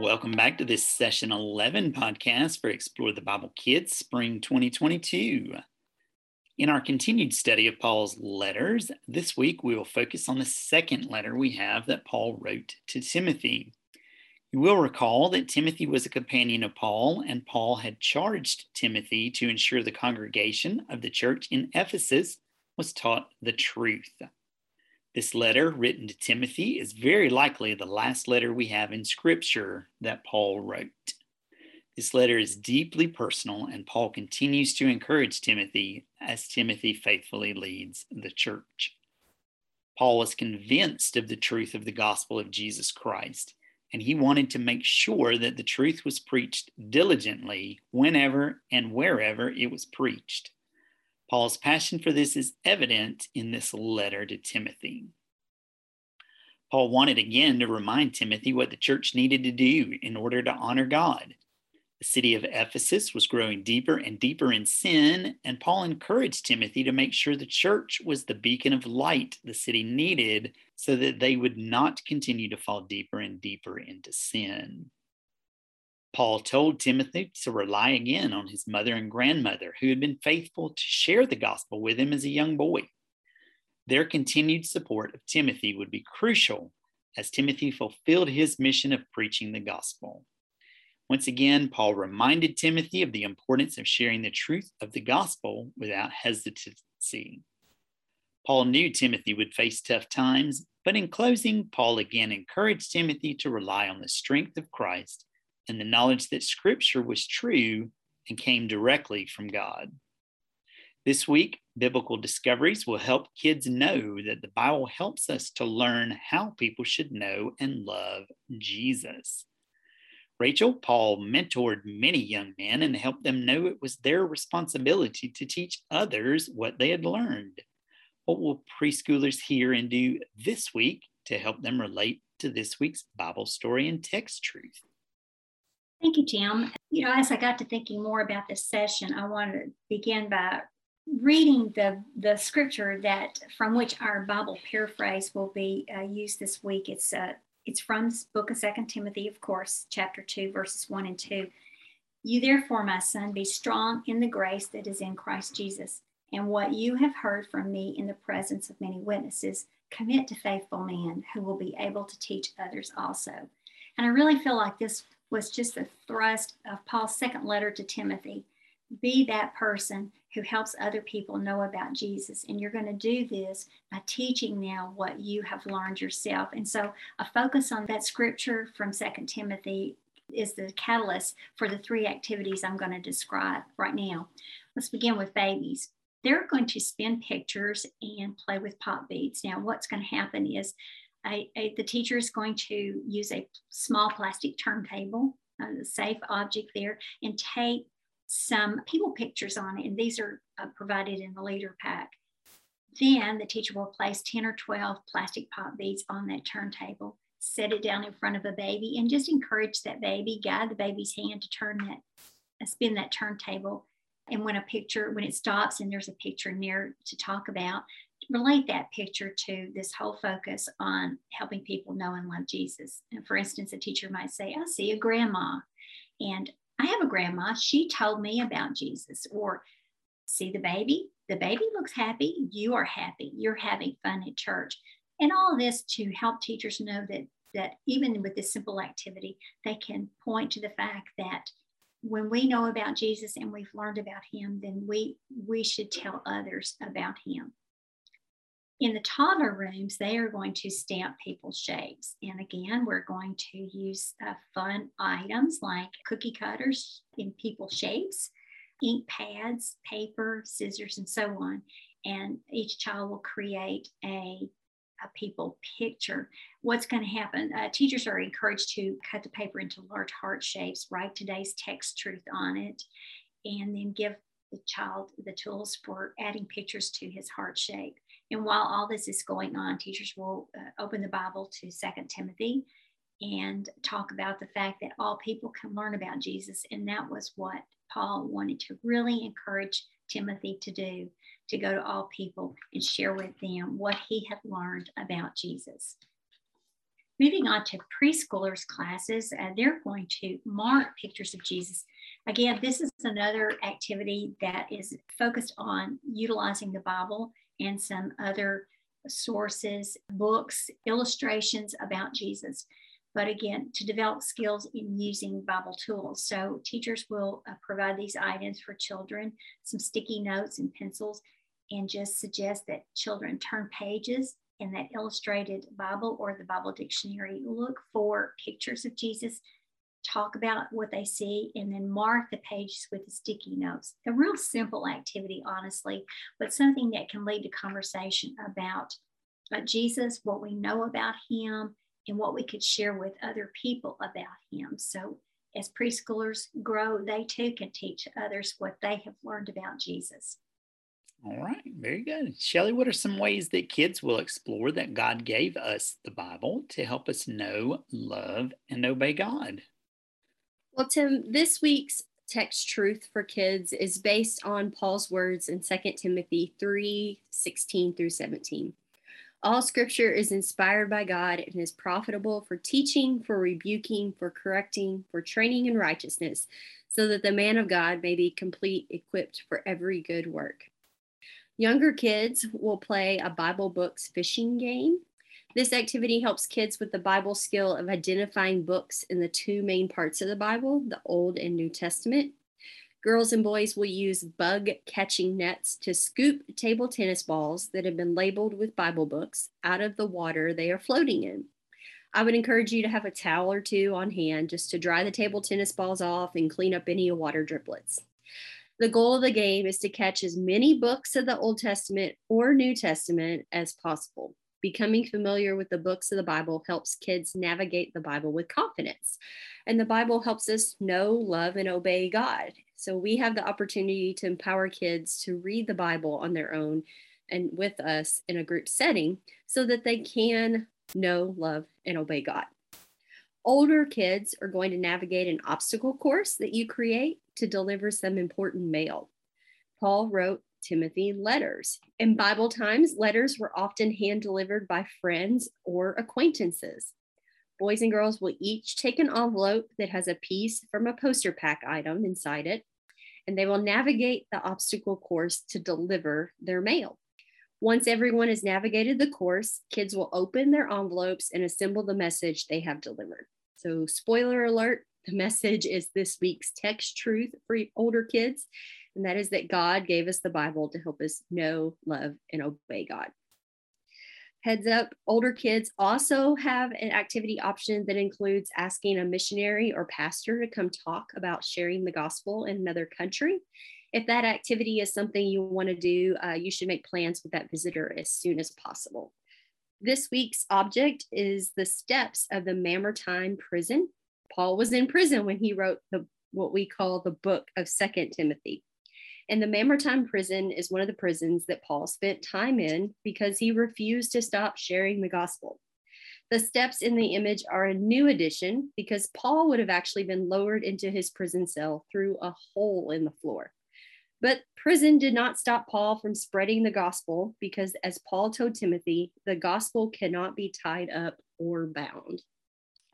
Welcome back to this session 11 podcast for Explore the Bible Kids Spring 2022. In our continued study of Paul's letters, this week we will focus on the second letter we have that Paul wrote to Timothy. You will recall that Timothy was a companion of Paul, and Paul had charged Timothy to ensure the congregation of the church in Ephesus was taught the truth. This letter, written to Timothy, is very likely the last letter we have in Scripture that Paul wrote. This letter is deeply personal, and Paul continues to encourage Timothy as Timothy faithfully leads the church. Paul was convinced of the truth of the gospel of Jesus Christ, and he wanted to make sure that the truth was preached diligently whenever and wherever it was preached. Paul's passion for this is evident in this letter to Timothy. Paul wanted again to remind Timothy what the church needed to do in order to honor God. The city of Ephesus was growing deeper and deeper in sin, and Paul encouraged Timothy to make sure the church was the beacon of light the city needed so that they would not continue to fall deeper and deeper into sin. Paul told Timothy to rely again on his mother and grandmother, who had been faithful to share the gospel with him as a young boy. Their continued support of Timothy would be crucial as Timothy fulfilled his mission of preaching the gospel. Once again, Paul reminded Timothy of the importance of sharing the truth of the gospel without hesitancy. Paul knew Timothy would face tough times, but in closing, Paul again encouraged Timothy to rely on the strength of Christ and the knowledge that Scripture was true and came directly from God. This week, Biblical Discoveries will help kids know that the Bible helps us to learn how people should know and love Jesus. Rachel Paul mentored many young men and helped them know it was their responsibility to teach others what they had learned. What will preschoolers hear and do this week to help them relate to this week's Bible story and text truth? Thank you, Tim. You know, as I got to thinking more about this session, I want to begin by reading the, the scripture that from which our Bible paraphrase will be uh, used this week. It's uh, it's from the book of Second Timothy, of course, chapter two, verses one and two. You therefore, my son, be strong in the grace that is in Christ Jesus, and what you have heard from me in the presence of many witnesses, commit to faithful men who will be able to teach others also. And I really feel like this was just the thrust of Paul's second letter to Timothy. Be that person who helps other people know about Jesus. And you're going to do this by teaching now what you have learned yourself. And so a focus on that scripture from Second Timothy is the catalyst for the three activities I'm going to describe right now. Let's begin with babies. They're going to spin pictures and play with pop beads. Now, what's going to happen is the teacher is going to use a small plastic turntable, a safe object there, and tape some people pictures on it. And these are uh, provided in the leader pack. Then the teacher will place 10 or 12 plastic pop beads on that turntable, set it down in front of a baby, and just encourage that baby, guide the baby's hand to turn that, uh, spin that turntable. And when a picture, when it stops and there's a picture near to talk about, relate that picture to this whole focus on helping people know and love Jesus. And for instance, a teacher might say, I see a grandma, and I have a grandma. She told me about Jesus. Or, see the baby? The baby looks happy. You are happy. You're having fun at church. And all of this to help teachers know that that even with this simple activity, they can point to the fact that when we know about Jesus and we've learned about him, then we we should tell others about him. In the toddler rooms, they are going to stamp people's shapes. And again, we're going to use uh, fun items like cookie cutters in people's shapes, ink pads, paper, scissors, and so on. And each child will create a, a people picture. What's going to happen? Uh, teachers are encouraged to cut the paper into large heart shapes, write today's text truth on it, and then give the child the tools for adding pictures to his heart shape. And while all this is going on, teachers will uh, open the Bible to Second Timothy and talk about the fact that all people can learn about Jesus. And that was what Paul wanted to really encourage Timothy to do to go to all people and share with them what he had learned about Jesus. Moving on to preschoolers classes, uh, they're going to mark pictures of Jesus. Again, this is another activity that is focused on utilizing the Bible and some other sources, books, illustrations about Jesus. But again, to develop skills in using Bible tools. So teachers will uh, provide these items for children, some sticky notes and pencils, and just suggest that children turn pages in that illustrated Bible or the Bible dictionary, look for pictures of Jesus, talk about what they see, and then mark the pages with the sticky notes. A real simple activity, honestly, but something that can lead to conversation about uh, Jesus, what we know about him, and what we could share with other people about him. So, as preschoolers grow, they too can teach others what they have learned about Jesus. All right, very good. Shelly, what are some ways that kids will explore that God gave us the Bible to help us know, love, and obey God? Well, Tim, this week's text truth for kids is based on Paul's words in 2 Timothy 3 16 through 17. All scripture is inspired by God and is profitable for teaching, for rebuking, for correcting, for training in righteousness, so that the man of God may be complete, equipped for every good work. Younger kids will play a Bible books fishing game. This activity helps kids with the Bible skill of identifying books in the two main parts of the Bible, the Old and New Testament. Girls and boys will use bug catching nets to scoop table tennis balls that have been labeled with Bible books out of the water they are floating in. I would encourage you to have a towel or two on hand just to dry the table tennis balls off and clean up any water driplets. The goal of the game is to catch as many books of the Old Testament or New Testament as possible. Becoming familiar with the books of the Bible helps kids navigate the Bible with confidence. And the Bible helps us know, love, and obey God. So we have the opportunity to empower kids to read the Bible on their own and with us in a group setting so that they can know, love, and obey God. Older kids are going to navigate an obstacle course that you create to deliver some important mail. Paul wrote Timothy letters. In Bible times, letters were often hand delivered by friends or acquaintances. Boys and girls will each take an envelope that has a piece from a poster pack item inside it, and they will navigate the obstacle course to deliver their mail. Once everyone has navigated the course, kids will open their envelopes and assemble the message they have delivered. So, spoiler alert the message is this week's text truth for older kids, and that is that God gave us the Bible to help us know, love, and obey God. Heads up, older kids also have an activity option that includes asking a missionary or pastor to come talk about sharing the gospel in another country. If that activity is something you want to do, uh, you should make plans with that visitor as soon as possible. This week's object is the steps of the Mamertine prison. Paul was in prison when he wrote the what we call the book of Second Timothy. And the Mamertine prison is one of the prisons that Paul spent time in because he refused to stop sharing the gospel. The steps in the image are a new addition because Paul would have actually been lowered into his prison cell through a hole in the floor. But prison did not stop Paul from spreading the gospel because, as Paul told Timothy, the gospel cannot be tied up or bound.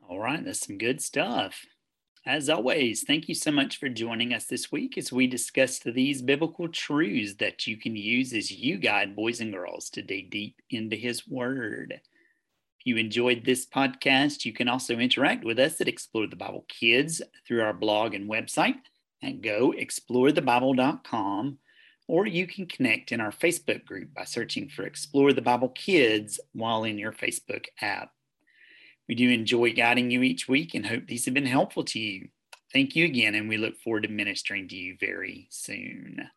All right, that's some good stuff. As always, thank you so much for joining us this week as we discuss these biblical truths that you can use as you guide boys and girls to dig deep into His Word. If you enjoyed this podcast, you can also interact with us at Explore the Bible Kids through our blog and website at goexplorethebible.com, or you can connect in our Facebook group by searching for Explore the Bible Kids while in your Facebook app. We do enjoy guiding you each week and hope these have been helpful to you. Thank you again, and we look forward to ministering to you very soon.